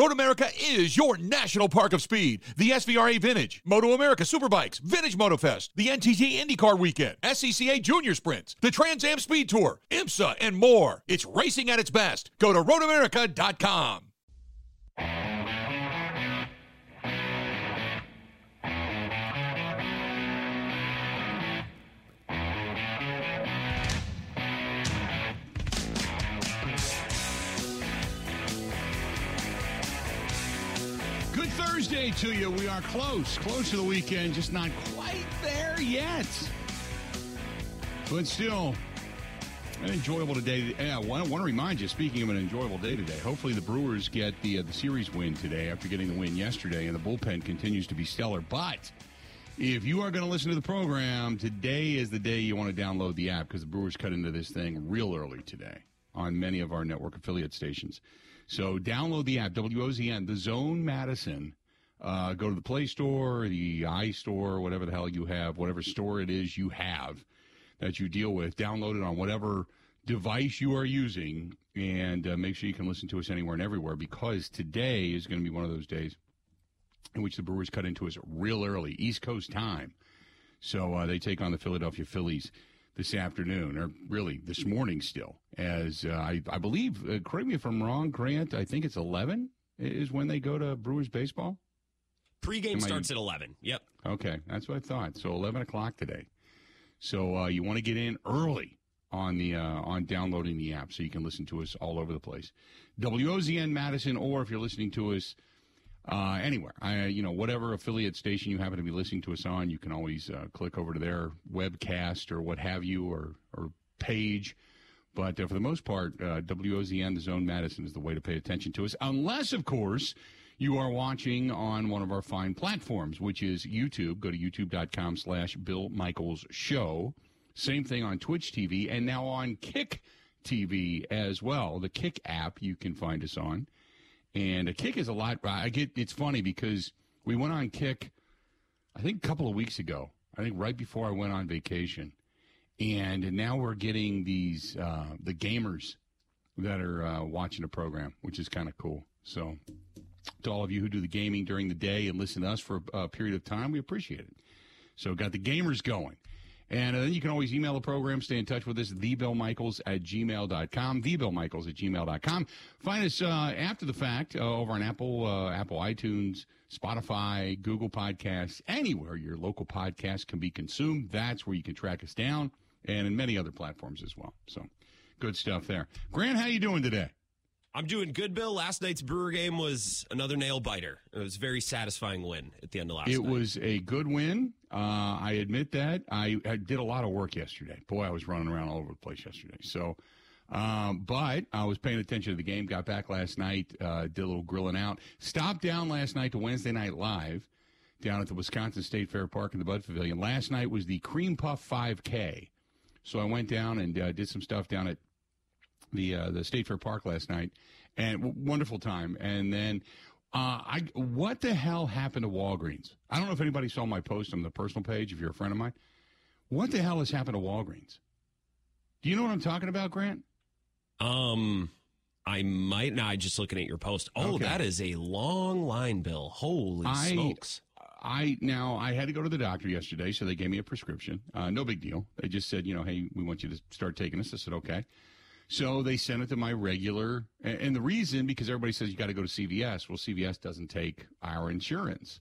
Road America is your national park of speed. The SVRA Vintage, MotoAmerica Superbikes, Vintage MotoFest, the NTT IndyCar Weekend, SCCA Junior Sprints, the Trans Am Speed Tour, IMSA, and more. It's racing at its best. Go to roadamerica.com. Thursday to you. We are close, close to the weekend, just not quite there yet. But still, an enjoyable day. Yeah, I want to remind you. Speaking of an enjoyable day today, hopefully the Brewers get the uh, the series win today after getting the win yesterday, and the bullpen continues to be stellar. But if you are going to listen to the program, today is the day you want to download the app because the Brewers cut into this thing real early today on many of our network affiliate stations. So download the app, WOZN, the Zone Madison. Uh, go to the Play Store, the iStore, whatever the hell you have, whatever store it is you have that you deal with. Download it on whatever device you are using, and uh, make sure you can listen to us anywhere and everywhere because today is going to be one of those days in which the Brewers cut into us real early, East Coast time. So uh, they take on the Philadelphia Phillies this afternoon, or really this morning still. As uh, I, I believe, uh, correct me if I'm wrong, Grant, I think it's 11 is when they go to Brewers baseball. Pre-game Am I- starts at 11. Yep. Okay, that's what I thought. So 11 o'clock today. So uh, you want to get in early on the uh, on downloading the app so you can listen to us all over the place. WOZN Madison, or if you're listening to us uh, anywhere, I, you know, whatever affiliate station you happen to be listening to us on, you can always uh, click over to their webcast or what have you, or or page. But uh, for the most part, uh, WOZN, the Zone Madison, is the way to pay attention to us. Unless, of course, you are watching on one of our fine platforms, which is YouTube. Go to youtube.com slash Bill Michaels Show. Same thing on Twitch TV and now on Kick TV as well. The Kick app you can find us on. And a Kick is a lot. I get it's funny because we went on Kick, I think a couple of weeks ago. I think right before I went on vacation, and now we're getting these uh, the gamers that are uh, watching the program, which is kind of cool. So, to all of you who do the gaming during the day and listen to us for a period of time, we appreciate it. So, got the gamers going. And uh, then you can always email the program, stay in touch with us, thebillmichaels at gmail.com, thebillmichaels at gmail.com. Find us uh, after the fact uh, over on Apple, uh, Apple iTunes, Spotify, Google Podcasts, anywhere your local podcast can be consumed. That's where you can track us down, and in many other platforms as well. So, good stuff there. Grant, how are you doing today? I'm doing good, Bill. Last night's Brewer game was another nail biter. It was a very satisfying win at the end of last night. it night. was a good win. Uh, I admit that. I, I did a lot of work yesterday. Boy, I was running around all over the place yesterday. So, um, but I was paying attention to the game. Got back last night. Uh, did a little grilling out. Stopped down last night to Wednesday Night Live down at the Wisconsin State Fair Park in the Bud Pavilion. Last night was the Cream Puff 5K. So I went down and uh, did some stuff down at the uh, the State Fair Park last night, and w- wonderful time. And then, uh, I what the hell happened to Walgreens? I don't know if anybody saw my post on the personal page. If you're a friend of mine, what the hell has happened to Walgreens? Do you know what I'm talking about, Grant? Um, I might not. Just looking at your post. Oh, Okay. that is a long line, Bill. Holy I- smokes! I now I had to go to the doctor yesterday, so they gave me a prescription. Uh, no big deal. They just said, you know, hey, we want you to start taking this. I said, okay. So they sent it to my regular, and, the reason because everybody says you got to go to CVS. Well, CVS doesn't take our insurance,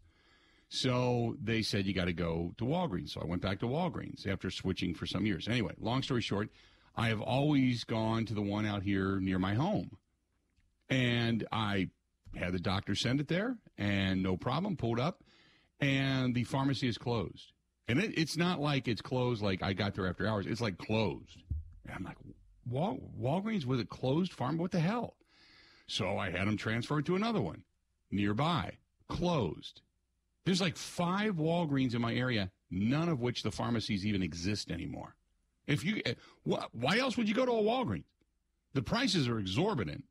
so they said you got to go to Walgreens. So I went back to Walgreens after switching for some years. Anyway, long story short, I have always gone to the one out here near my home, and I had the doctor send it there, and no problem, pulled up and the pharmacy is closed. And it, it's not like it's closed like I got there after hours. It's like closed. And I'm like, Wal- Walgreens was a closed farm? What the hell? So I had them transferred to another one nearby, closed. There's like five Walgreens in my area, none of which the pharmacies even exist anymore. If you, eh, wh- why else would you go to a Walgreens? The prices are exorbitant.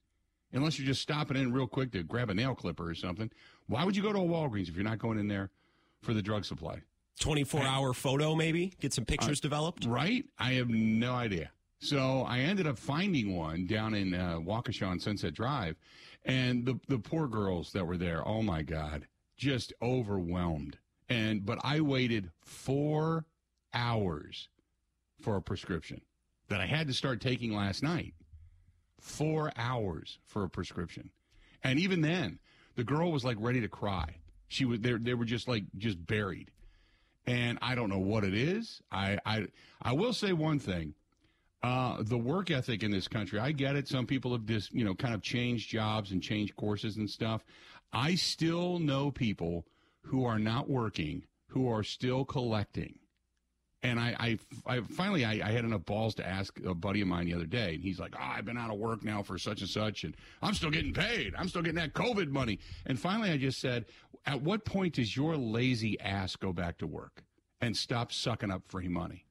Unless you're just stopping in real quick to grab a nail clipper or something. Why would you go to a Walgreens if you're not going in there for the drug supply? 24 hour photo, maybe get some pictures developed. Right? I have no idea. So I ended up finding one down in uh, Waukesha on Sunset Drive, and the the poor girls that were there, oh my God, just overwhelmed. And but I waited four hours for a prescription that I had to start taking last night. Four hours for a prescription, and even then, the girl was like ready to cry. She was there. they were just like just buried, and I don't know what it is. I I I will say one thing uh, the work ethic in this country. I get it. Some people have just, you know, kind of changed jobs and changed courses and stuff. I still know people who are not working, who are still collecting. And I, I, I finally, I, I, had enough balls to ask a buddy of mine the other day, and he's like, "Oh, I've been out of work now for such and such, and I'm still getting paid. I'm still getting that COVID money." And finally, I just said, "At what point does your lazy ass go back to work and stop sucking up free money?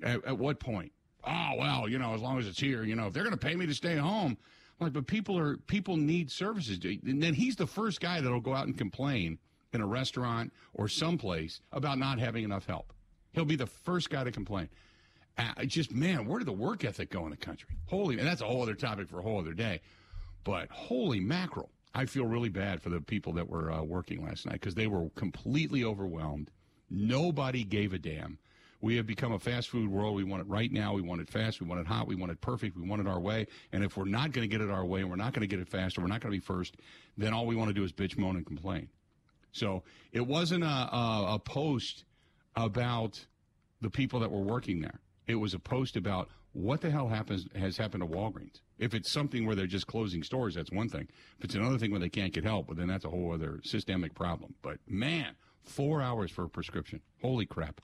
At, at what point?" Oh well, you know, as long as it's here, you know, if they're going to pay me to stay home, I'm like, but people are people need services, and then he's the first guy that'll go out and complain in a restaurant or someplace about not having enough help. He'll be the first guy to complain. Just man, where did the work ethic go in the country? Holy, and that's a whole other topic for a whole other day. But holy mackerel, I feel really bad for the people that were uh, working last night because they were completely overwhelmed. Nobody gave a damn. We have become a fast food world. We want it right now. We want it fast. We want it hot. We want it perfect. We want it our way. And if we're not going to get it our way and we're not going to get it fast or we're not going to be first, then all we want to do is bitch, moan, and complain. So it wasn't a, a, a post about the people that were working there. It was a post about what the hell happens has happened to Walgreens. If it's something where they're just closing stores, that's one thing. If it's another thing where they can't get help, then that's a whole other systemic problem. But man, four hours for a prescription. Holy crap.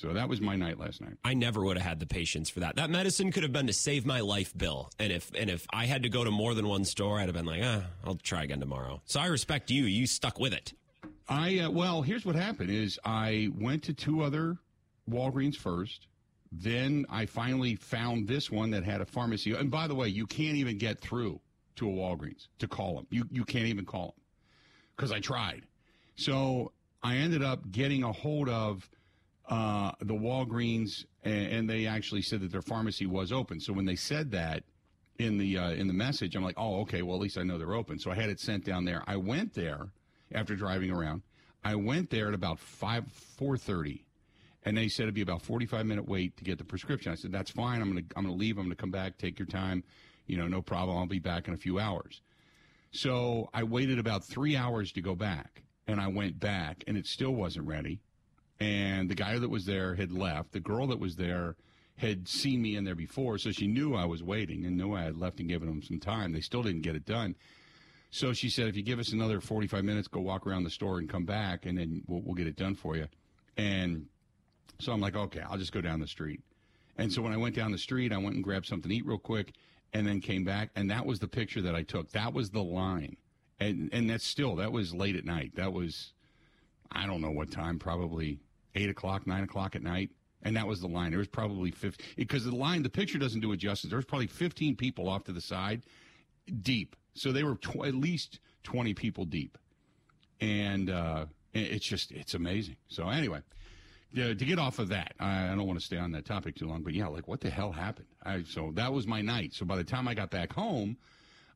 So that was my night last night. I never would have had the patience for that. That medicine could have been to save my life, Bill. And if and if I had to go to more than one store, I'd have been like, ah, I'll try again tomorrow. So I respect you. You stuck with it. I uh, well, here's what happened: is I went to two other Walgreens first. Then I finally found this one that had a pharmacy. And by the way, you can't even get through to a Walgreens to call them. You you can't even call them because I tried. So I ended up getting a hold of uh, the Walgreens, and, they actually said that their pharmacy was open. So when they said that in the uh, in the message, I'm like, oh, okay. Well, at least I know they're open. So I had it sent down there. I went there after driving around. I went there at about five four thirty, and they said it'd be about 45 minute wait to get the prescription. I said that's fine. I'm gonna I'm gonna leave. I'm gonna come back. Take your time. You know, no problem. I'll be back in a few hours. So I waited about three hours to go back, and I went back, and it still wasn't ready and the guy that was there had left. The girl that was there had seen me in there before, so she knew I was waiting and knew I had left and given them some time. They still didn't get it done. So she said, if you give us another 45 minutes, go walk around the store and come back, and then we'll, we'll get it done for you. And so I'm like, okay, I'll just go down the street. And so when I went down the street, I went and grabbed something to eat real quick and then came back. And that was the picture that I took. That was the line. And, and that's still, that was late at night. That was, I don't know what time, probably eight o'clock, nine o'clock at night. And that was the line. There was probably 50, because the line, the picture doesn't do it justice. There was probably 15 people off to the side deep. So they were tw- at least 20 people deep. And uh, it's just, it's amazing. So anyway, to get off of that, I, I don't want to stay on that topic too long, but yeah, like what the hell happened? I, so that was my night. So by the time I got back home,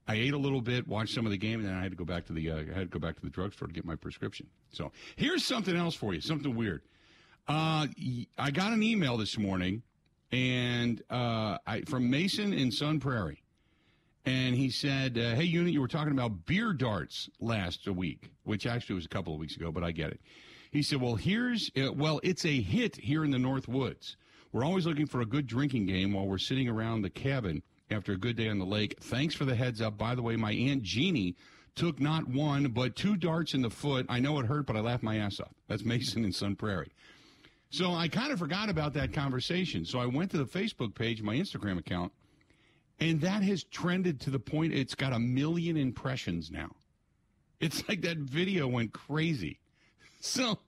I ate a little bit, watched some of the game, and then I had to go back to the uh, I had to go back to the drugstore to get my prescription. So here's something else for you, something weird. Uh, I got an email this morning, and uh, I, from Mason in Sun Prairie, and he said, uh, "Hey, unit, you were talking about beer darts last week, which actually was a couple of weeks ago, but I get it." He said, "Well, here's uh, well, it's a hit here in the North Woods. We're always looking for a good drinking game while we're sitting around the cabin after a good day on the lake. Thanks for the heads up. By the way, my aunt Jeannie." Took not one, but two darts in the foot. I know it hurt, but I laughed my ass off. That's Mason in Sun Prairie. So I kind of forgot about that conversation. So I went to the Facebook page, my Instagram account, and that has trended to the point it's got a million impressions now. It's like that video went crazy. So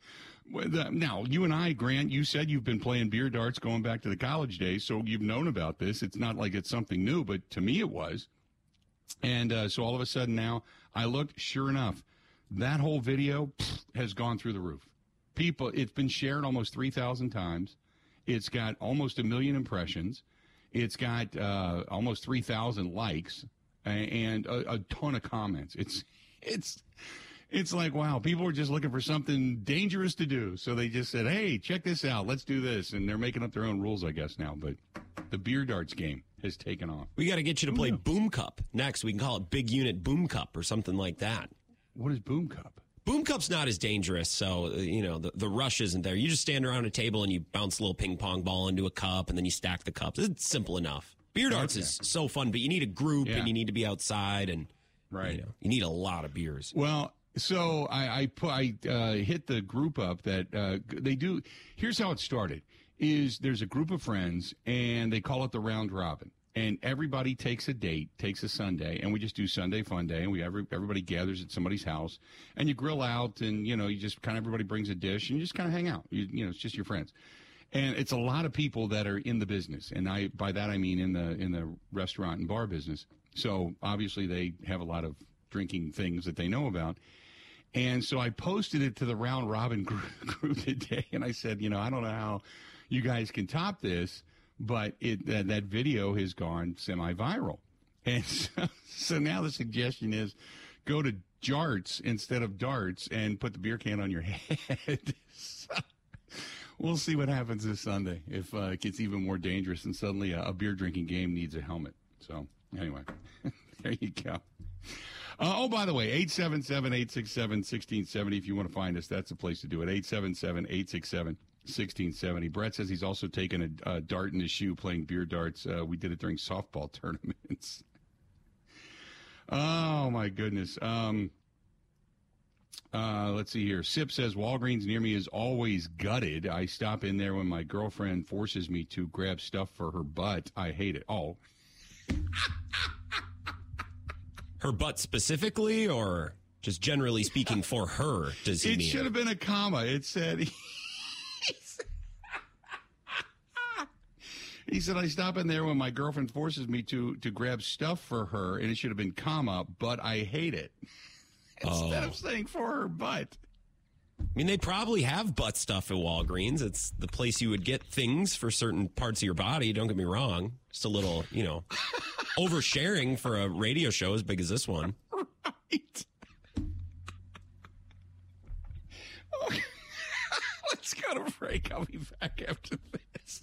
now you and I, Grant, you said you've been playing beer darts going back to the college days, so you've known about this. It's not like it's something new, but to me it was. And uh, so all of a sudden now I looked, sure enough, that whole video pff, has gone through the roof people. It's been shared almost three thousand times. It's got almost a million impressions. It's got uh, almost three thousand likes and a, a ton of comments. It's it's it's like wow, people are just looking for something dangerous to do, so they just said, "Hey, check this out, let's do this," and they're making up their own rules, I guess now. But the beer darts game has taken off. We got to get you to play Boom Cup next. We can call it Big Unit Boom Cup or something like that. What is Boom Cup? Boom Cup's not as dangerous, so uh, you know the, the rush isn't there. You just stand around a table and you bounce a little ping pong ball into a cup, and then you stack the cups. It's simple enough. Beer darts Okay. is so fun, but you need a group Yeah. and you need to be outside, and Right. you know you need a lot of beers. Well, so I I, put, I uh, hit the group up that uh, they do. Here's how it started: is there's a group of friends and they call it the round robin, and everybody takes a date, takes a Sunday, and we just do Sunday fun day, and we every, everybody gathers at somebody's house, and you grill out, and you know you just kind of everybody brings a dish, and you just kind of hang out. You, you know, it's just your friends. And it's a lot of people that are in the business, and I by that I mean in the in the restaurant and bar business. So obviously they have a lot of drinking things that they know about. And so I posted it to the round robin group, group today, and I said, you know, I don't know how you guys can top this, but it that that video has gone semi-viral, and so, so now the suggestion is go to jarts instead of darts and put the beer can on your head. So, we'll see what happens this Sunday if uh, it gets even more dangerous and suddenly a, a beer drinking game needs a helmet. So anyway, there you go. Uh, oh, by the way, 877 867 1670. If you want to find us, that's the place to do it. 877 867 1670. Brett says he's also taken a, a dart in his shoe playing beer darts. Uh, we did it during softball tournaments. oh, my goodness. Um, uh, let's see here. Sip says Walgreens near me is always gutted. I stop in there when my girlfriend forces me to grab stuff for her butt. I hate it. Oh, Her butt specifically, or just generally speaking for her? Does he it should have been a comma. It said. He said, I stop in there when my girlfriend forces me to to grab stuff for her, and it should have been comma, but I hate it. Instead Oh. of saying for her butt. I mean, they probably have butt stuff at Walgreens. It's the place you would get things for certain parts of your body. Don't get me wrong. Just a little, you know, oversharing for a radio show as big as this one. Right. Okay. Let's go to break. I'll be back after this.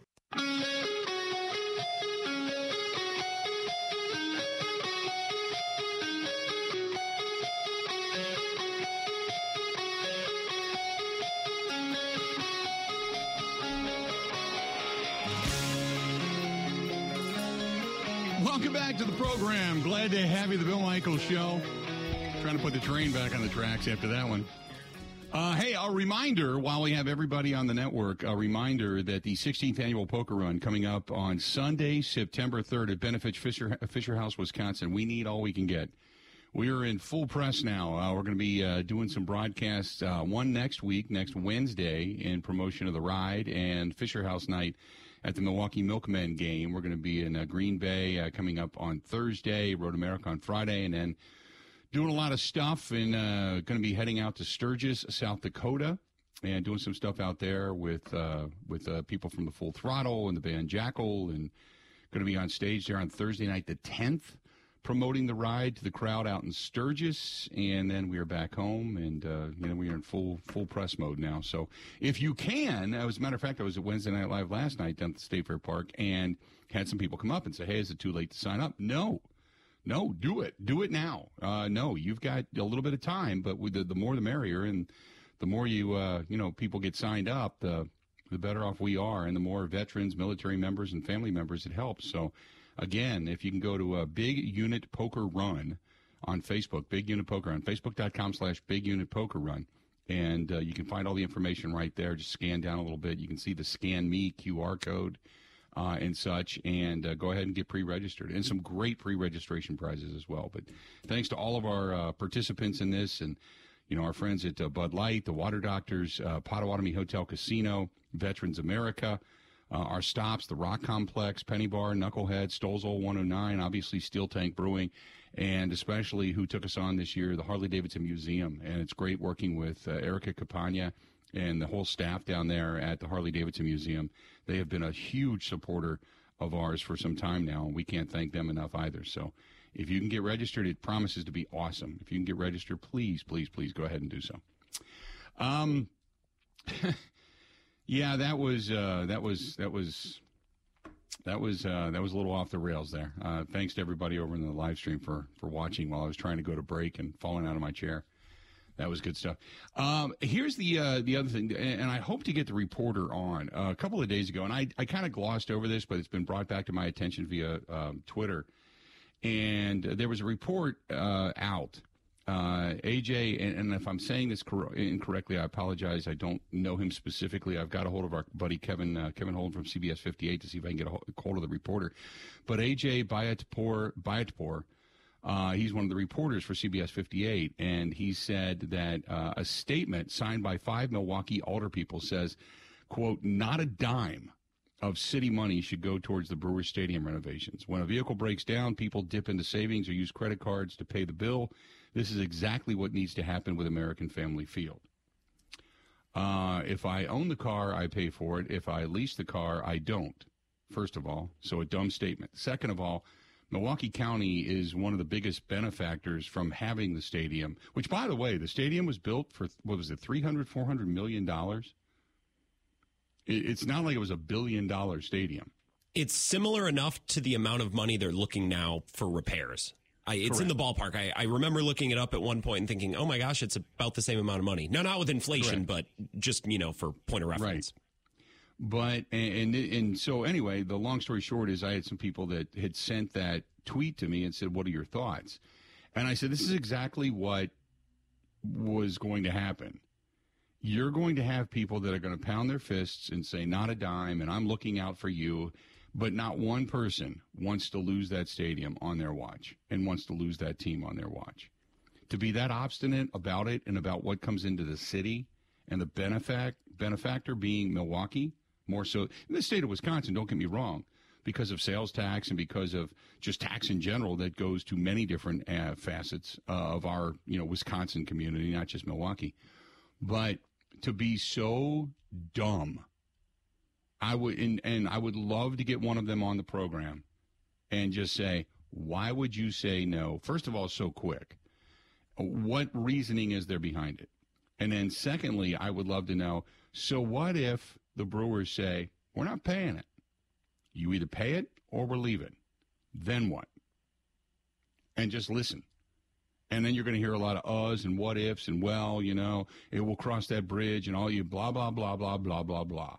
Glad to have you, the Bill Michaels Show. Trying to put the train back on the tracks after that one. Uh, hey, a reminder while we have everybody on the network, a reminder that the 16th annual poker run coming up on Sunday, September 3rd at Benefit Fisher, Fisher House, Wisconsin. We need all we can get. We are in full press now. Uh, we're going to be uh, doing some broadcasts, uh, one next week, next Wednesday, in promotion of the ride, and Fisher House night at the Milwaukee Milkmen game. We're going to be in uh, Green Bay uh, coming up on Thursday, Road America on Friday, and then doing a lot of stuff and uh, going to be heading out to Sturgis, South Dakota, and doing some stuff out there with uh, with uh, people from the Full Throttle and the band Jackyl, and going to be on stage there on Thursday night, the 10th, promoting the ride to the crowd out in Sturgis, and then we are back home, and uh, you know we are in full full press mode now. So if you can, as a matter of fact, I was at Wednesday Night Live last night down at the State Fair Park, and had some people come up and say, "Hey, is it too late to sign up?" No. No, do it. Do it now. Uh, no, you've got a little bit of time, but the, the more the merrier, and the more you uh, you know people get signed up, the the better off we are, and the more veterans, military members, and family members it helps. So, again, if you can go to a Big Unit Poker Run on Facebook, Big Unit Poker on Facebook.com slash Big Unit Poker Run, and uh, you can find all the information right there. Just scan down a little bit. You can see the Scan Me QR code uh, and such, and uh, go ahead and get pre-registered, and some great pre-registration prizes as well. But thanks to all of our uh, participants in this, and you know our friends at uh, Bud Light, the Water Doctors, uh, Potawatomi Hotel Casino, Veterans America, Uh, our stops, the Rock Complex, Penny Bar, Knucklehead, Stolzol 109, obviously Steel Tank Brewing, and especially who took us on this year, the Harley Davidson Museum. And it's great working with uh, Erica Capagna and the whole staff down there at the Harley Davidson Museum. They have been a huge supporter of ours for some time now, and we can't thank them enough either. So if you can get registered, it promises to be awesome. If you can get registered, please, please, please go ahead and do so. Um, yeah, that was uh, that was that was that was uh, that was a little off the rails there. Uh, thanks to everybody over in the live stream for for watching while I was trying to go to break and falling out of my chair. That was good stuff. Um, here's the uh, the other thing, and I hope to get the reporter on uh, a couple of days ago, and I, I kind of glossed over this, but it's been brought back to my attention via um, Twitter. And there was a report uh, out. Uh, AJ, and, and, if I'm saying this cor- incorrectly, I apologize. I don't know him specifically. I've got a hold of our buddy Kevin uh, Kevin Holden from CBS 58 to see if I can get a hold of the reporter. But AJ Bayatpour, Bayatpour uh, he's one of the reporters for CBS 58, and he said that uh, a statement signed by five Milwaukee alder people says, "quote Not a dime of city money should go towards the Brewers Stadium renovations. When a vehicle breaks down, people dip into savings or use credit cards to pay the bill. This is exactly what needs to happen with American Family Field." Uh, if I own the car, I pay for it. If I lease the car, I don't. First of all, so a dumb statement. Second of all, Milwaukee County is one of the biggest benefactors from having the stadium, which, by the way, the stadium was built for, what was it, 300, 400 million dollars? It's not like it was a billion dollar stadium. It's similar enough to the amount of money they're looking now for repairs. I, it's Correct. in the ballpark. I, I, remember looking it up at one point and thinking, "Oh my gosh, it's about the same amount of money." No, not with inflation, Correct. but just you know for point of reference. Right. But and, and and so anyway, the long story short is I had some people that had sent that tweet to me and said, "What are your thoughts?" And I said, "This is exactly what was going to happen. You're going to have people that are going to pound their fists and say, "Not a dime," and I'm looking out for you." But not one person wants to lose that stadium on their watch and wants to lose that team on their watch. To be that obstinate about it and about what comes into the city and the benefac- benefactor being Milwaukee, more so in the state of Wisconsin. Don't get me wrong, because of sales tax and because of just tax in general that goes to many different uh, facets uh, of our you know Wisconsin community, not just Milwaukee. But to be so dumb, I would and, and I would love to get one of them on the program and just say, why would you say no? First of all, so quick. What reasoning is there behind it? And then secondly, I would love to know, so what if the Brewers say, we're not paying it. You either pay it or we're leaving. Then what? And just listen. And then you're going to hear a lot of uhs and what ifs and well, you know, it will cross that bridge and all you blah, blah, blah, blah, blah, blah, blah.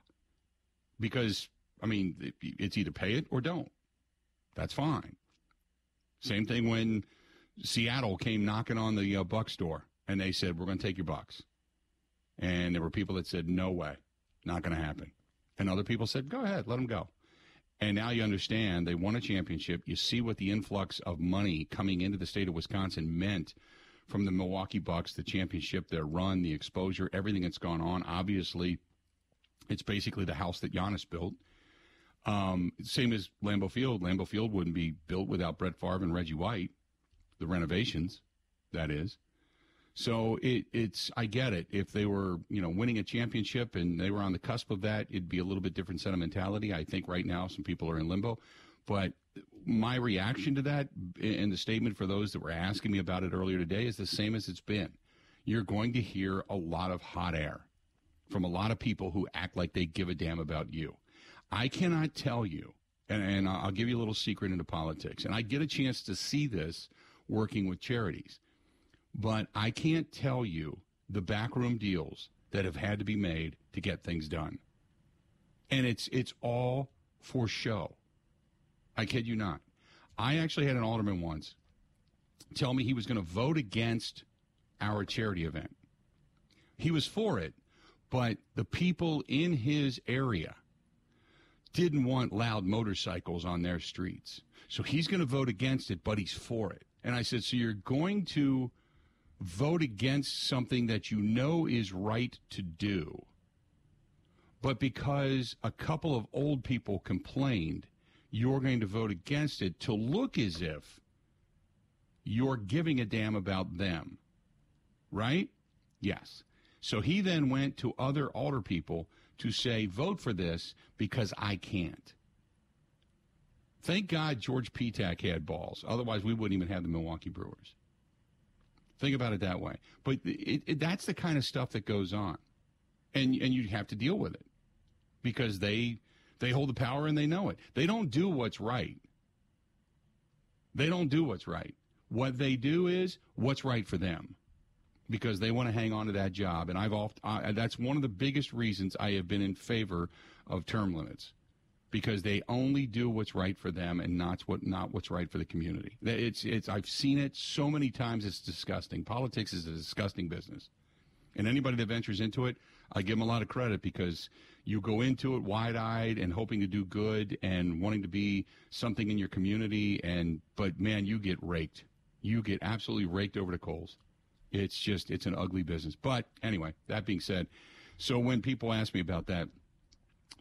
Because, I mean, it's either pay it or don't. That's fine. Same thing when Seattle came knocking on the uh, Bucks door and they said, we're going to take your Bucks. And there were people that said, no way. Not going to happen. And other people said, go ahead, let them go. And now you understand they won a championship. You see what the influx of money coming into the state of Wisconsin meant from the Milwaukee Bucks, the championship, their run, the exposure, everything that's gone on. Obviously, it's basically the house that Giannis built. Um, same as Lambeau Field. Lambeau Field wouldn't be built without Brett Favre and Reggie White, the renovations, that is. So it, it's I get it. If they were you know winning a championship and they were on the cusp of that, it'd be a little bit different sentimentality. I think right now some people are in limbo, but my reaction to that and the statement for those that were asking me about it earlier today is the same as it's been. You're going to hear a lot of hot air from a lot of people who act like they give a damn about you. I cannot tell you, and, and I'll give you a little secret into politics, and I get a chance to see this working with charities but I can't tell you the backroom deals that have had to be made to get things done. And it's it's all for show. I kid you not. I actually had an alderman once tell me he was going to vote against our charity event. He was for it, but the people in his area didn't want loud motorcycles on their streets. So he's going to vote against it, but he's for it. And I said, So you're going to vote against something that you know is right to do, But because a couple of old people complained, you're going to vote against it to look as if you're giving a damn about them. Right? Yes. So he then went to other alder people to say, vote for this because I can't. Thank God George Petak had balls. Otherwise, we wouldn't even have the Milwaukee Brewers. Think about it that way. But it, it, that's the kind of stuff that goes on, and and you have to deal with it because they they hold the power and they know it. They don't do what's right. They don't do what's right. What they do is what's right for them because they want to hang on to that job. And I've oft, uh, that's one of the biggest reasons I have been in favor of term limits because they only do what's right for them and not what not what's right for the community. It's it's I've seen it so many times. It's disgusting. Politics is a disgusting business, and anybody that ventures into it, I give them a lot of credit because you go into it wide eyed and hoping to do good and wanting to be something in your community. And but man, you get raked. You get absolutely raked over the coals. It's just, it's an ugly business. But anyway, that being said, so when people ask me about that,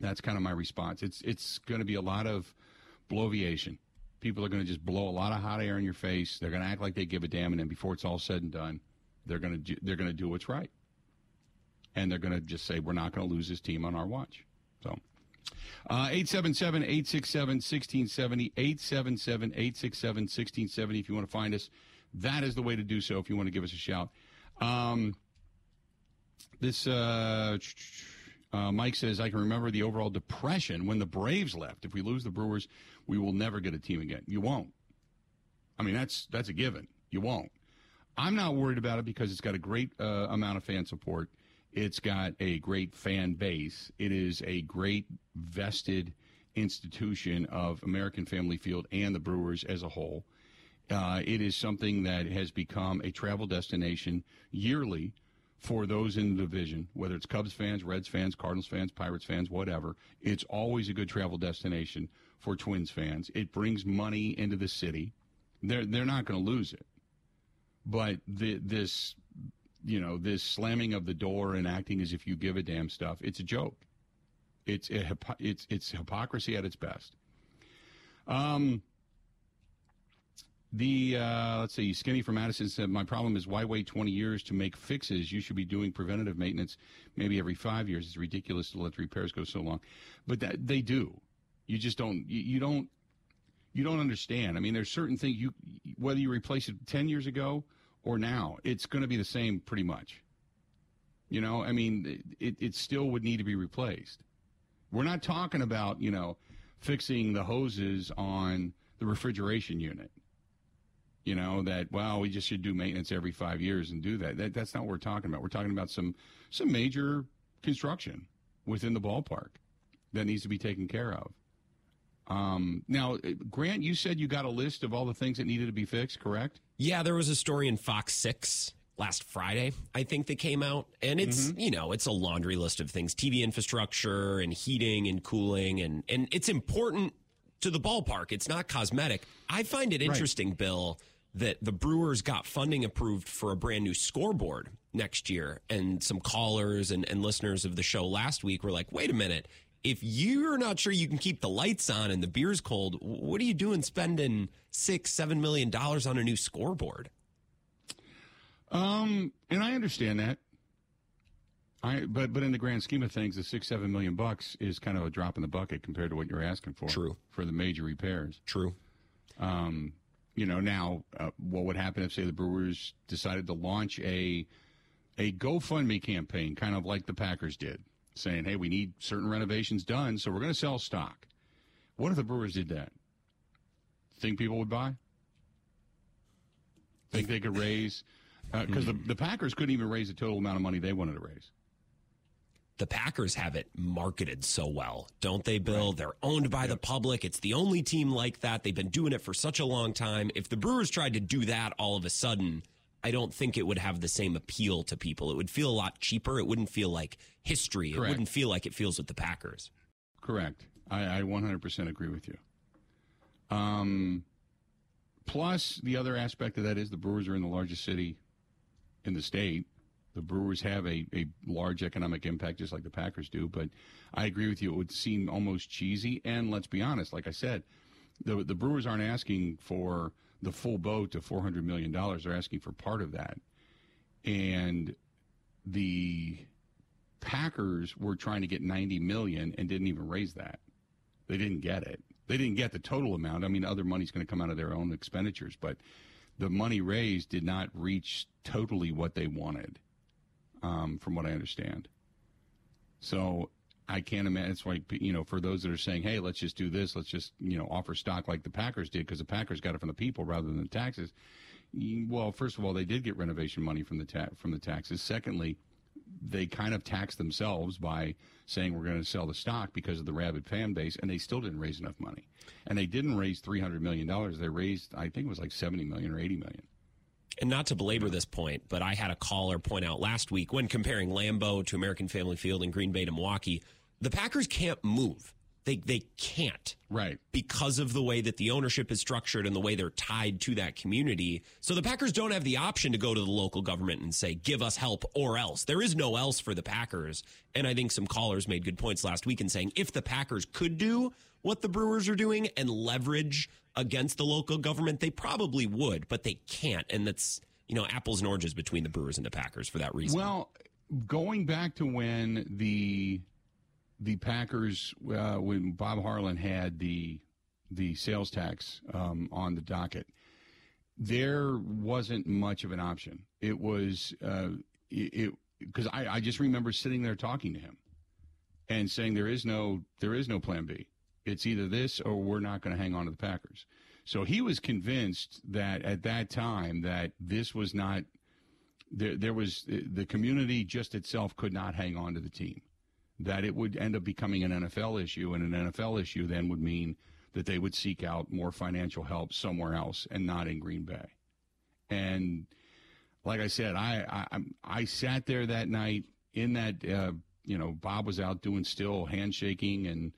that's kind of my response. It's it's going to be a lot of bloviation. People are going to just blow a lot of hot air in your face. They're going to act like they give a damn, and then before it's all said and done, they're going to do, they're going to do what's right, and they're going to just say we're not going to lose this team on our watch. So. Uh, 877 867 1670. 877 867 1670. If you want to find us, that is the way to do so if you want to give us a shout. Um, this uh, uh, Mike says, I can remember the overall depression when the Braves left. If we lose the Brewers, we will never get a team again. You won't. I mean, that's that's a given. You won't. I'm not worried about it because it's got a great uh, amount of fan support. It's got a great fan base. It is a great vested institution of American Family Field and the Brewers as a whole. Uh, it is something that has become a travel destination yearly for those in the division, whether it's Cubs fans, Reds fans, Cardinals fans, Pirates fans, whatever. It's always a good travel destination for Twins fans. It brings money into the city. They're they're not going to lose it, but the, this you know this slamming of the door and acting as if you give a damn stuff. It's a joke. It's a, it's it's hypocrisy at its best. Um, the uh, let's see, Skinny from Madison said, "My problem is why wait 20 years to make fixes? You should be doing preventative maintenance maybe every five years. It's ridiculous to let the repairs go so long, but that, they do. You just don't. You, you don't. You don't understand. I mean, there's certain things you whether you replace it 10 years ago or now, it's going to be the same pretty much. You know, I mean, it, it still would need to be replaced. We're not talking about you know fixing the hoses on the refrigeration unit you know that well we just should do maintenance every five years and do that. that that's not what we're talking about we're talking about some some major construction within the ballpark that needs to be taken care of um, now grant you said you got a list of all the things that needed to be fixed correct yeah there was a story in fox 6 last friday i think that came out and it's mm-hmm. you know it's a laundry list of things tv infrastructure and heating and cooling and and it's important to the ballpark. It's not cosmetic. I find it interesting, right. Bill, that the Brewers got funding approved for a brand new scoreboard next year. And some callers and, and listeners of the show last week were like, wait a minute. If you're not sure you can keep the lights on and the beer's cold, what are you doing spending six, seven million dollars on a new scoreboard? Um, and I understand that. I but but in the grand scheme of things, the six seven million bucks is kind of a drop in the bucket compared to what you're asking for. True for the major repairs. True. Um, you know, now uh, what would happen if, say, the Brewers decided to launch a a GoFundMe campaign, kind of like the Packers did, saying, "Hey, we need certain renovations done, so we're going to sell stock." What if the Brewers did that? Think people would buy? Think they could raise? Because uh, the, the Packers couldn't even raise the total amount of money they wanted to raise the Packers have it marketed so well, don't they, Bill? Right. They're owned by the public. It's the only team like that. They've been doing it for such a long time. If the Brewers tried to do that all of a sudden, I don't think it would have the same appeal to people. It would feel a lot cheaper. It wouldn't feel like history. Correct. It wouldn't feel like it feels with the Packers. Correct. I, I 100% agree with you. Um, plus, the other aspect of that is the Brewers are in the largest city in the state The Brewers have a, a large economic impact, just like the Packers do. But I agree with you; it would seem almost cheesy. And let's be honest, like I said, the the Brewers aren't asking for the full boat to four hundred million dollars. They're asking for part of that, and the Packers were trying to get ninety million and didn't even raise that. They didn't get it. They didn't get the total amount. I mean, other money's going to come out of their own expenditures, but the money raised did not reach totally what they wanted, um, from what I understand. So I can't imagine. It's like you know, for those that are saying, "Hey, let's just do this. Let's just you know offer stock like the Packers did," because the Packers got it from the people rather than the taxes. Well, first of all, they did get renovation money from the ta- from the taxes. Secondly, they kind of taxed themselves by saying we're going to sell the stock because of the rabid fan base, and they still didn't raise enough money. And they didn't raise three hundred million dollars. They raised, I think, it was like seventy million or eighty million. And not to belabor this point, but I had a caller point out last week when comparing Lambeau to American Family Field and Green Bay to Milwaukee, the Packers can't move. They they can't. Right. Because of the way that the ownership is structured and the way they're tied to that community. So the Packers don't have the option to go to the local government and say, give us help or else. There is no else for the Packers. And I think some callers made good points last week in saying if the Packers could do what the Brewers are doing and leverage against the local government, they probably would, but they can't. And that's, you know, apples and oranges between the Brewers and the Packers for that reason. Well, going back to when the the Packers, uh, when Bob Harlan had the the sales tax um, on the docket, there wasn't much of an option. It was uh, it because I, I just remember sitting there talking to him and saying there is no there is no plan B. It's either this or we're not going to hang on to the Packers. So he was convinced that at that time that this was not there. There was the community just itself could not hang on to the team. That it would end up becoming an NFL issue, and an NFL issue then would mean that they would seek out more financial help somewhere else and not in Green Bay. And like I said, I I, I sat there that night in that uh, you know Bob was out doing still handshaking and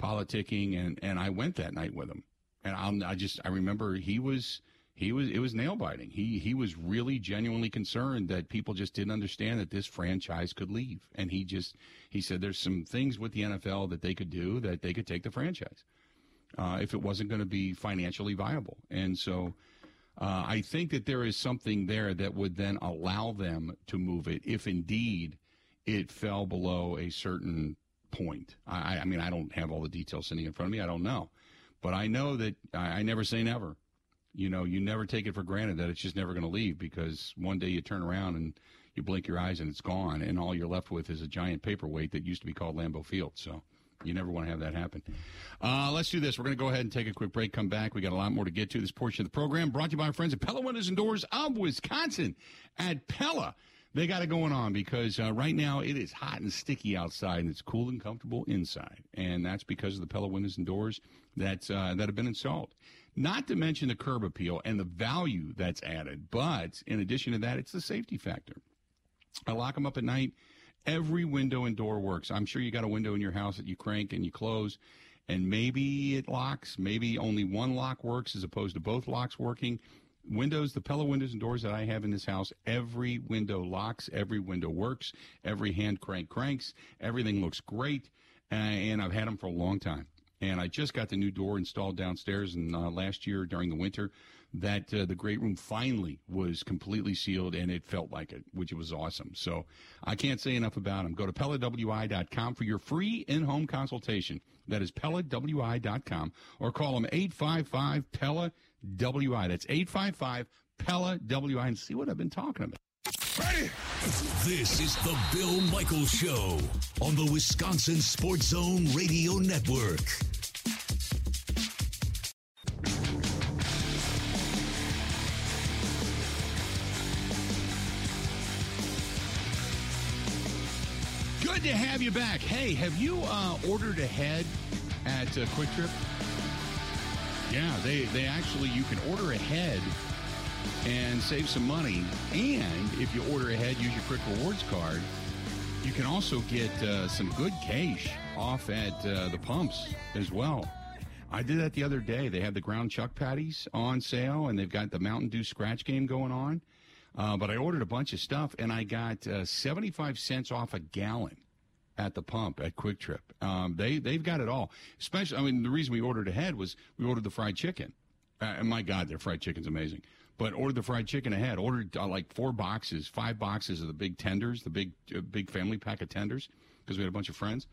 politicking, and and I went that night with him, and I'll, I just I remember he was he was it was nail biting. He he was really genuinely concerned that people just didn't understand that this franchise could leave, and he just he said there's some things with the NFL that they could do that they could take the franchise uh, if it wasn't going to be financially viable, and so. Uh, I think that there is something there that would then allow them to move it if indeed it fell below a certain point. I, I mean, I don't have all the details sitting in front of me. I don't know. But I know that I, I never say never. You know, you never take it for granted that it's just never going to leave because one day you turn around and you blink your eyes and it's gone, and all you're left with is a giant paperweight that used to be called Lambeau Field. So you never want to have that happen. Uh, let's do this. We're going to go ahead and take a quick break, come back. We got a lot more to get to. This portion of the program brought to you by our friends at Pella Windows and Doors of Wisconsin. At Pella, they got it going on because uh, right now it is hot and sticky outside and it's cool and comfortable inside. And that's because of the Pella Windows and Doors that, uh, that have been installed. Not to mention the curb appeal and the value that's added. But in addition to that, it's the safety factor. I lock them up at night every window and door works. I'm sure you got a window in your house that you crank and you close, and maybe it locks. Maybe only one lock works as opposed to both locks working. Windows, the Pella windows and doors that I have in this house, every window locks, every window works, every hand crank cranks, everything looks great, uh, and I've had them for a long time. And I just got the new door installed downstairs, and uh, last year during the winter, that uh, the great room finally was completely sealed and it felt like it, which was awesome. So I can't say enough about them. Go to PellaWI.com for your free in-home consultation. That is PellaWI.com or call them 855 Pella WI. That's 855 Pella WI and see what I've been talking about. Ready? This is the Bill Michaels Show on the Wisconsin Sports Zone Radio Network. Good to have you back. Hey, have you uh, ordered ahead at uh, QuikTrip? Yeah, they, they actually, you can order ahead and save some money. And if you order ahead, use your Quick Rewards card, you can also get uh, some good cash off at uh, the pumps as well. I did that the other day. They have the ground chuck patties on sale, and they've got the Mountain Dew scratch game going on. Uh, but I ordered a bunch of stuff, and I got uh, 75 cents off a gallon at the pump at QuikTrip. Um, they they've got it all. Especially, I mean, the reason we ordered ahead was we ordered the fried chicken. Uh, and my God, their fried chicken's amazing. But ordered the fried chicken ahead. Ordered uh, like four boxes, five boxes of the big tenders, the big uh, big family pack of tenders, because we had a bunch of friends.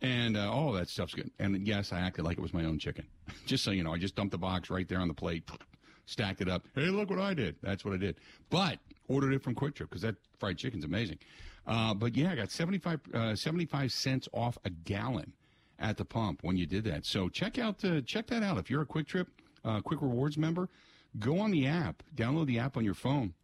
And uh, all that stuff's good. And yes, I acted like it was my own chicken. just so you know, I just dumped the box right there on the plate, stacked it up. Hey, look what I did. That's what I did. But ordered it from QuikTrip because that fried chicken's amazing. Uh, but yeah, I got 75, uh, 75 cents off a gallon at the pump when you did that. So check out uh, check that out. If you're a QuikTrip, uh, Quick Rewards member, go on the app, download the app on your phone.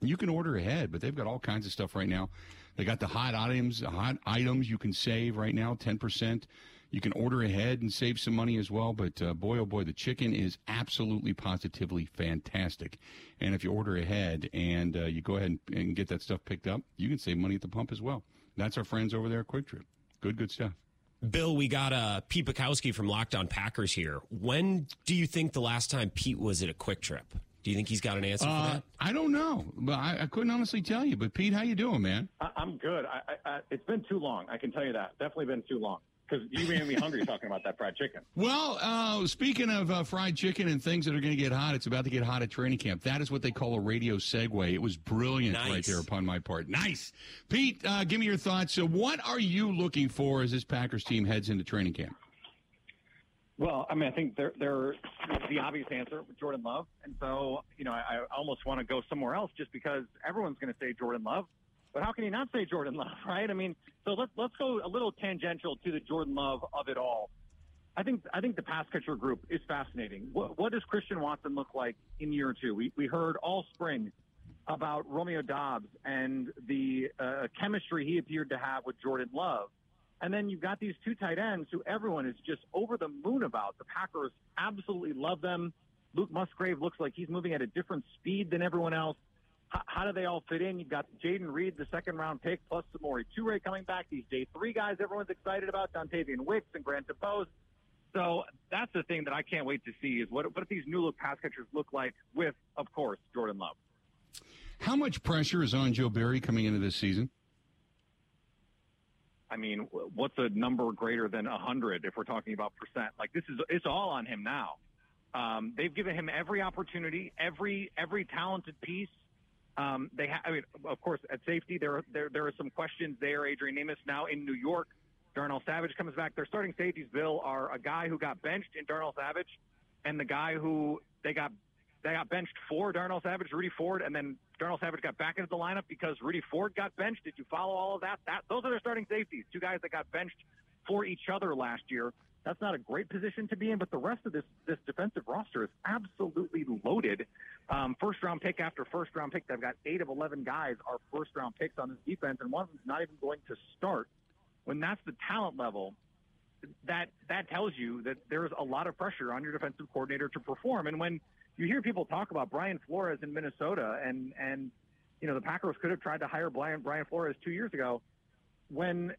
You can order ahead, but they've got all kinds of stuff right now. They got the hot items, hot items you can save right now, ten percent. You can order ahead and save some money as well. But uh, boy, oh boy, the chicken is absolutely positively fantastic. And if you order ahead and uh, you go ahead and, and get that stuff picked up, you can save money at the pump as well. That's our friends over there at QuikTrip. Good, good stuff. Bill, we got uh, Pete Bukowski from Locked On Packers here. When do you think the last time Pete was at a Quick Trip? Do you think he's got an answer Uh, for that? I don't know, but I, I couldn't honestly tell you. But Pete, how you doing, man? I, I'm good. I, I, I, it's been too long. I can tell you that. Definitely been too long. Because you made me hungry talking about that fried chicken. Well, uh, speaking of uh, fried chicken and things that are going to get hot, it's about to get hot at training camp. That is what they call a radio segue. It was brilliant right there upon my part. Nice. Pete, uh, give me your thoughts. So, what are you looking for as this Packers team heads into training camp? Well, I mean, I think they're, they're the obvious answer, Jordan Love. And so, you know, I, I almost want to go somewhere else just because everyone's going to say Jordan Love. But how can you not say Jordan Love, right? I mean, so let's let's go a little tangential to the Jordan Love of it all. I think I think the pass catcher group is fascinating. What, what does Christian Watson look like in year two? We we heard all spring about Romeo Doubs and the uh, chemistry he appeared to have with Jordan Love. And then you've got these two tight ends who everyone is just over the moon about. The Packers absolutely love them. Luke Musgrave looks like he's moving at a different speed than everyone else. How, how do they all fit in? You've got Jayden Reed, the second round pick, plus Samori Toure coming back. These day three guys everyone's excited about, Dontayvion Wicks and Grant DuBose. So that's the thing that I can't wait to see is what, what these new look pass catchers look like with, of course, Jordan Love. How much pressure is on Joe Barry coming into this season? I mean, what's a number greater than 100 if we're talking about percent? Like this is it's all on him now. Um, they've given him every opportunity, every every talented piece. Um, they, ha- I mean, of course, at safety there there there are some questions there. Adrian Amos now in New York. Darnell Savage comes back. Their starting safeties, Bill, are a guy who got benched in Darnell Savage, and the guy who they got they got benched for Darnell Savage, Rudy Ford, and then Darnell Savage got back into the lineup because Rudy Ford got benched. Did you follow all of that? That those are their starting safeties. Two guys that got benched for each other last year. That's not a great position to be in, but the rest of this this defensive roster is absolutely loaded. Um, first round pick after first round pick. They've got eight of eleven guys are first round picks on this defense, and one of them's not even going to start. When that's the talent level, that that tells you that there's a lot of pressure on your defensive coordinator to perform. And when you hear people talk about Brian Flores in Minnesota, and and you know the Packers could have tried to hire Brian Brian Flores two years ago, when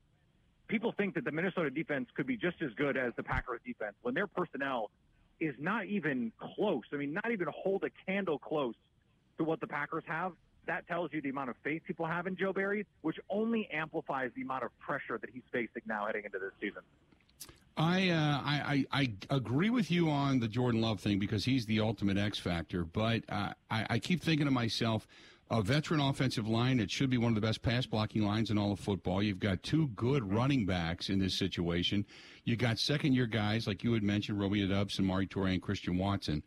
people think that the Minnesota defense could be just as good as the Packers defense, when their personnel is not even close. I mean, not even hold a candle close to what the Packers have. That tells you the amount of faith people have in Joe Barry, which only amplifies the amount of pressure that he's facing now heading into this season. I, uh, I, I I agree with you on the Jordan Love thing because he's the ultimate X factor. But uh, I, I keep thinking to myself, a veteran offensive line. It should be one of the best pass blocking lines in all of football. You've got two good running backs in this situation. You got second year guys like you had mentioned, Romeo Doubs and Mari Torre and Christian Watson.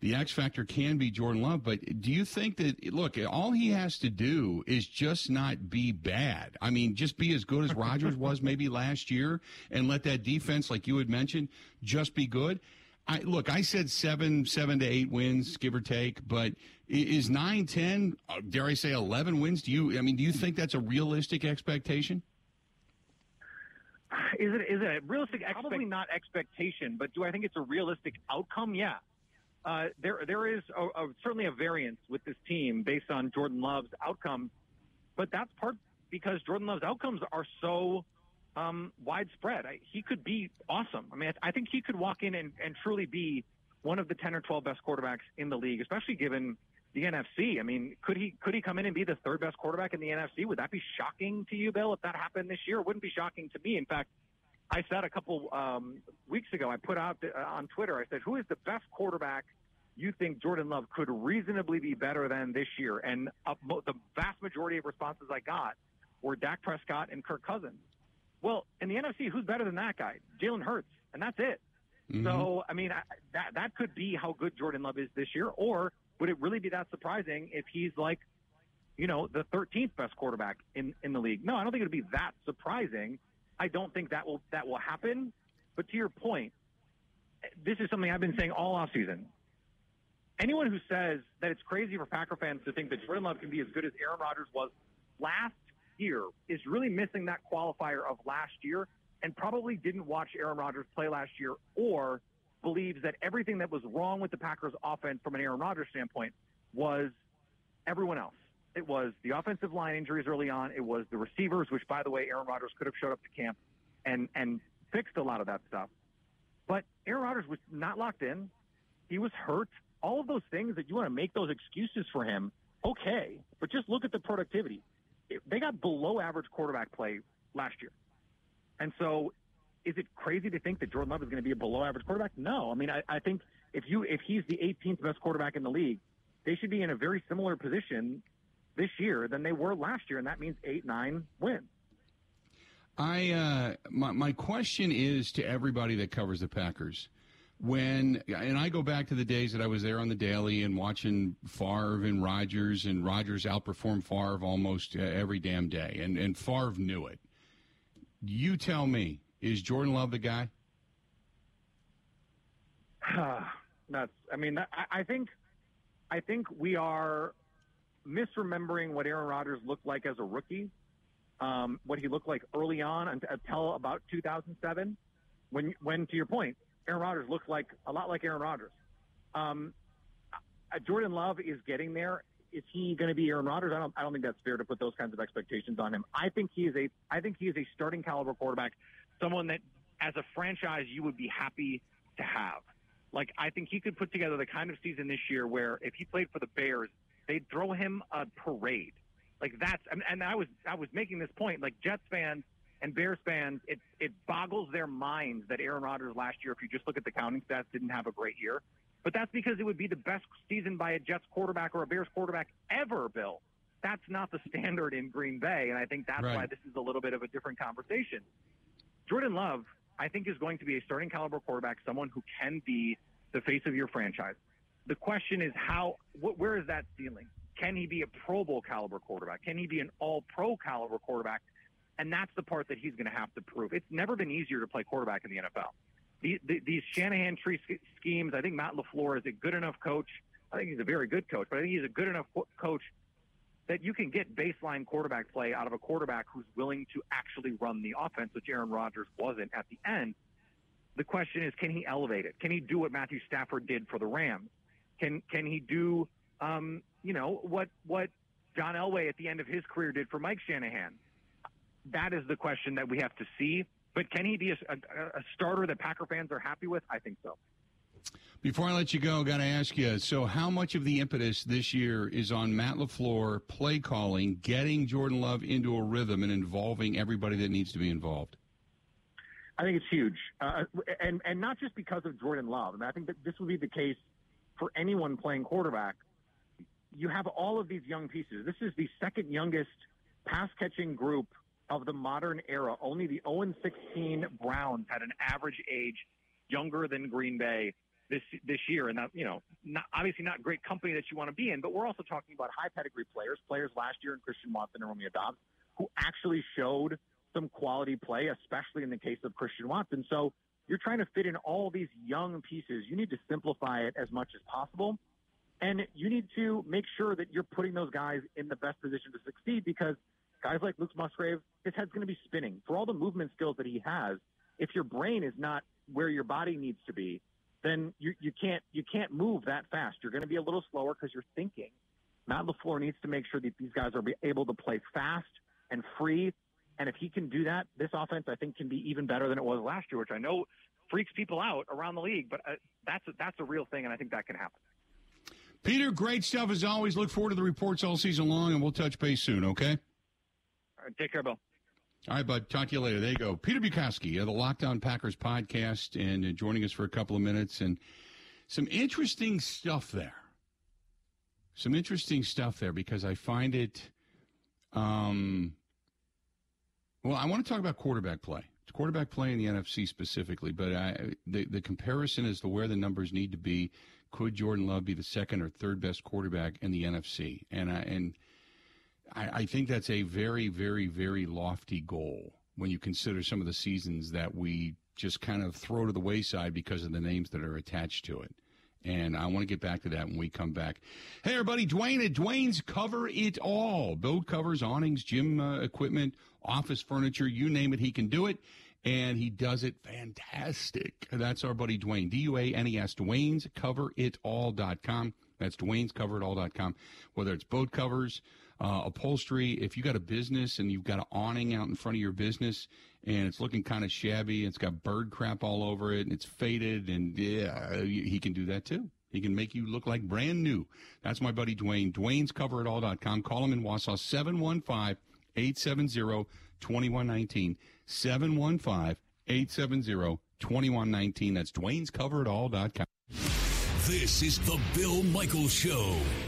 The X factor can be Jordan Love, but do you think that look, all he has to do is just not be bad. I mean, just be as good as Rodgers was maybe last year and let that defense, like you had mentioned, just be good. I look, I said seven, seven to eight wins, give or take, but is nine, ten, uh, dare I say eleven wins? Do you I mean, do you think that's a realistic expectation? Is it is it a realistic? Probably not expectation, but do I think it's a realistic outcome? Yeah. Uh, there there is a, a, certainly a variance with this team based on Jordan Love's outcomes, but that's part because Jordan Love's outcomes are so um, widespread. I, he could be awesome. I mean, I, I think he could walk in and, and truly be one of the 10 or 12 best quarterbacks in the league, especially given the NFC. I mean, could he could he come in and be the third best quarterback in the NFC? Would that be shocking to you, Bill? If that happened this year, it wouldn't be shocking to me. In fact, I said a couple um, weeks ago, I put out uh, on Twitter, I said, who is the best quarterback you think Jordan Love could reasonably be better than this year? And uh, the vast majority of responses I got were Dak Prescott and Kirk Cousins. Well, in the NFC, who's better than that guy? Jalen Hurts, and that's it. Mm-hmm. So, I mean, I, that that could be how good Jordan Love is this year, or would it really be that surprising if he's like, you know, the 13th best quarterback in in the league? No, I don't think it would be that surprising. I don't think that will that will happen. But to your point, this is something I've been saying all off season. Anyone who says that it's crazy for Packer fans to think that Jordan Love can be as good as Aaron Rodgers was last year is really missing that qualifier of last year and probably didn't watch Aaron Rodgers play last year or believes that everything that was wrong with the Packers offense from an Aaron Rodgers standpoint was everyone else. It was the offensive line injuries early on. It was the receivers, which, by the way, Aaron Rodgers could have showed up to camp and and fixed a lot of that stuff. But Aaron Rodgers was not locked in. He was hurt. All of those things that you want to make those excuses for him, okay. But just look at the productivity. They got below average quarterback play last year. And so is it crazy to think that Jordan Love is going to be a below average quarterback? No. I mean, I, I think if you if he's the 18th best quarterback in the league, they should be in a very similar position this year than they were last year, and that means eight, nine wins. I uh, my my question is to everybody that covers the Packers. When and I go back to the days that I was there on the daily and watching Favre and Rodgers and Rodgers outperform Favre almost uh, every damn day, and and Favre knew it. You tell me, is Jordan Love the guy? That's. I mean, I, I think, I think we are misremembering what Aaron Rodgers looked like as a rookie, um, what he looked like early on until about 2007, when, when to your point, Aaron Rodgers looks like a lot like Aaron Rodgers. Um, Jordan Love is getting there. Is he going to be Aaron Rodgers? I don't. I don't think that's fair to put those kinds of expectations on him. I think he is a. I think he is a starting caliber quarterback, someone that, as a franchise, you would be happy to have. Like I think he could put together the kind of season this year where if he played for the Bears, they'd throw him a parade. Like that's and, and I was I was making this point. Like Jets fans and Bears fans, it it boggles their minds that Aaron Rodgers last year, if you just look at the counting stats, didn't have a great year. But that's because it would be the best season by a Jets quarterback or a Bears quarterback ever, Bill. That's not the standard in Green Bay, and I think that's right. why this is a little bit of a different conversation. Jordan Love, I think, is going to be a starting caliber quarterback, someone who can be the face of your franchise. The question is how, wh- where is that ceiling? Can he be a Pro Bowl caliber quarterback? Can he be an All Pro caliber quarterback? And that's the part that he's going to have to prove. It's never been easier to play quarterback in the NFL. The, the, these Shanahan tree schemes, I think Matt LaFleur is a good enough coach. I think he's a very good coach, but I think he's a good enough coach that you can get baseline quarterback play out of a quarterback who's willing to actually run the offense, which Aaron Rodgers wasn't at the end. The question is, can he elevate it? Can he do what Matthew Stafford did for the Rams? Can can he do, um, you know, what what John Elway at the end of his career did for Mike Shanahan? That is the question that we have to see. But can he be a, a, a starter that Packer fans are happy with? I think so. Before I let you go, got to ask you. So, how much of the impetus this year is on Matt LaFleur play calling, getting Jordan Love into a rhythm, and involving everybody that needs to be involved? I think it's huge, uh, and and not just because of Jordan Love. I, mean, I think that this would be the case for anyone playing quarterback. You have all of these young pieces. This is the second youngest pass catching group of the modern era. Only the 0 16 Browns had an average age younger than Green Bay this this year, and that you know, not, obviously not great company that you want to be in. But we're also talking about high pedigree players, players last year in Christian Watson and Romeo Doubs, who actually showed some quality play, especially in the case of Christian Watson. So you're trying to fit in all these young pieces. You need to simplify it as much as possible. And you need to make sure that you're putting those guys in the best position to succeed because guys like Luke Musgrave, his head's going to be spinning. For all the movement skills that he has, if your brain is not where your body needs to be, then you, you can't you can't move that fast. You're going to be a little slower because you're thinking. Matt LaFleur needs to make sure that these guys are able to play fast and free. And if he can do that, this offense I think can be even better than it was last year, which I know freaks people out around the league. But uh, that's a, that's a real thing, and I think that can happen. Peter, great stuff as always. Look forward to the reports all season long, and we'll touch base soon, okay? All right, take care, Bill. All right, bud. Talk to you later. There you go. Peter Bukowski of the Locked On Packers podcast and uh, joining us for a couple of minutes and some interesting stuff there. Some interesting stuff there because I find it. Um, well, I want to talk about quarterback play. It's quarterback play in the NFC specifically, but I, the the comparison as to where the numbers need to be. Could Jordan Love be the second or third best quarterback in the NFC? And I, and I, I think that's a very, very, very lofty goal when you consider some of the seasons that we just kind of throw to the wayside because of the names that are attached to it. And I want to get back to that when we come back. Hey, everybody, Duane at Duane's Cover It All. Boat covers, awnings, gym uh, equipment, office furniture, you name it, he can do it. And he does it fantastic. That's our buddy Duane, D U A N E S, Duane's Cover It All.com. That's Duane's Cover It All.com. Whether it's boat covers, uh, upholstery. If you got a business and you've got an awning out in front of your business and it's looking kind of shabby, it's got bird crap all over it and it's faded, and yeah, he can do that too. He can make you look like brand new. That's my buddy Duane. Duane's CoverItAll.com. Call him in Wausau, 715 870 2119. 715 870 2119. That's Duane's CoverItAll.com. This is the Bill Michaels Show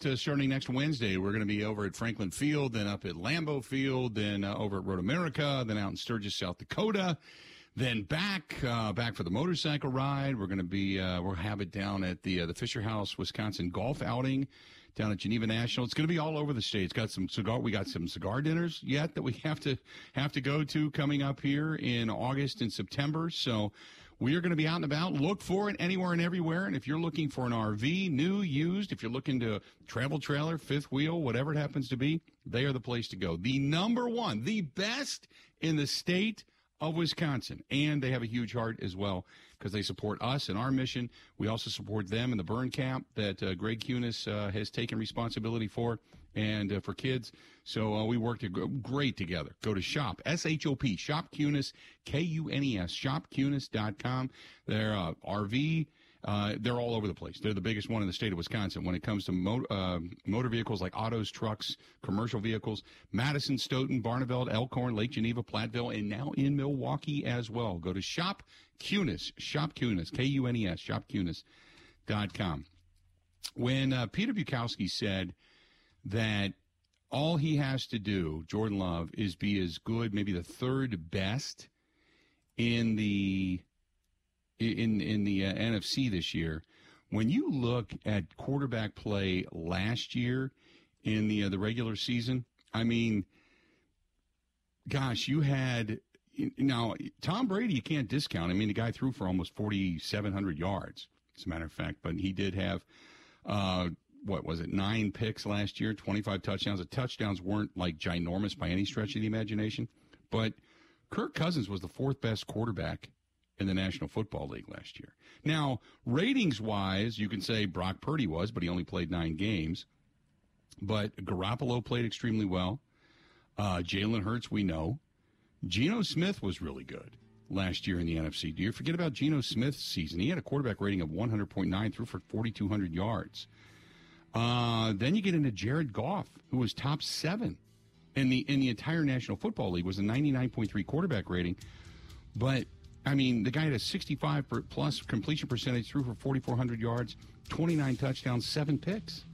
About uh, starting next Wednesday. We're going to be over at Franklin Field, then up at Lambeau Field, then uh, over at Road America, then out in Sturgis, South Dakota. Then back, uh, back for the motorcycle ride. We're going to be, uh, we'll have it down at the uh, the Fisher House, Wisconsin golf outing down at Geneva National. It's going to be all over the state. It's got some cigar. We got some cigar dinners yet that we have to have to go to coming up here in August and September. So we are going to be out and about. Look for it anywhere and everywhere. And if you're looking for an RV, new, used, if you're looking to travel trailer, fifth wheel, whatever it happens to be, they are the place to go. The number one, the best in the state of Wisconsin. And they have a huge heart as well because they support us and our mission. We also support them in the burn camp that uh, Greg Kunes uh, has taken responsibility for and uh, for kids. So uh, we work great together. Go to shop, S H O P, shop Kunes, K U N E S, shopkunes.com. They're uh, RV. Uh, they're all over the place. They're the biggest one in the state of Wisconsin when it comes to mo- uh, motor vehicles like autos, trucks, commercial vehicles. Madison, Stoughton, Barneveld, Elkhorn, Lake Geneva, Platteville, and now in Milwaukee as well. Go to Shop Kunes, Shop Kunes, K U N E S, shopkunes.com. When uh, Peter Bukowski said that all he has to do, Jordan Love, is be as good, maybe the third best in the in in the uh, NFC this year. When you look at quarterback play last year in the uh, the regular season, I mean, gosh, you had now Tom Brady. You can't discount. I mean, the guy threw for almost forty seven hundred yards, as a matter of fact. But he did have. Uh, what was it? Nine picks last year, 25 touchdowns. The touchdowns weren't like ginormous by any stretch of the imagination, but Kirk Cousins was the fourth best quarterback in the National Football League last year. Now, ratings wise, you can say Brock Purdy was, but he only played nine games. But Garoppolo played extremely well. Uh, Jalen Hurts, we know. Geno Smith was really good last year in the NFC. Do you forget about Geno Smith's season? He had a quarterback rating of 100.9, threw for 4,200 yards. Uh, then you get into Jared Goff, who was top seven in the in the entire National Football League, was a 99.3 quarterback rating. But I mean, the guy had a 65 plus completion percentage, threw for 4,400 yards, 29 touchdowns, seven picks.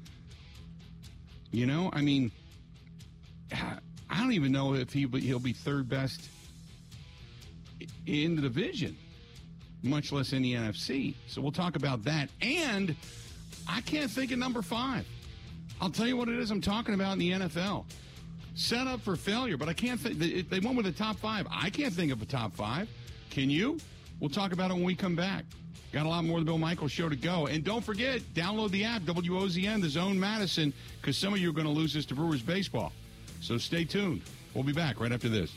You know, I mean, I don't even know if he he'll be third best in the division, much less in the NFC. So we'll talk about that. And I can't think of number five. I'll tell you what it is I'm talking about in the NFL. set up for failure. But I can't think. They, went with a top five. I can't think of a top five. Can you? We'll talk about it when we come back. Got a lot more of the Bill Michaels show to go. And don't forget, download the app, WOZN, the Zone Madison, because some of you are going to lose this to Brewers baseball. So stay tuned. We'll be back right after this.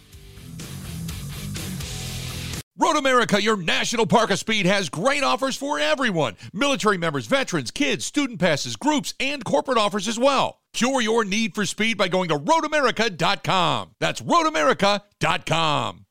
Road America, your national park of speed, has great offers for everyone military members, veterans, kids, student passes, groups, and corporate offers as well. Cure your need for speed by going to roadamerica.com. That's roadamerica.com.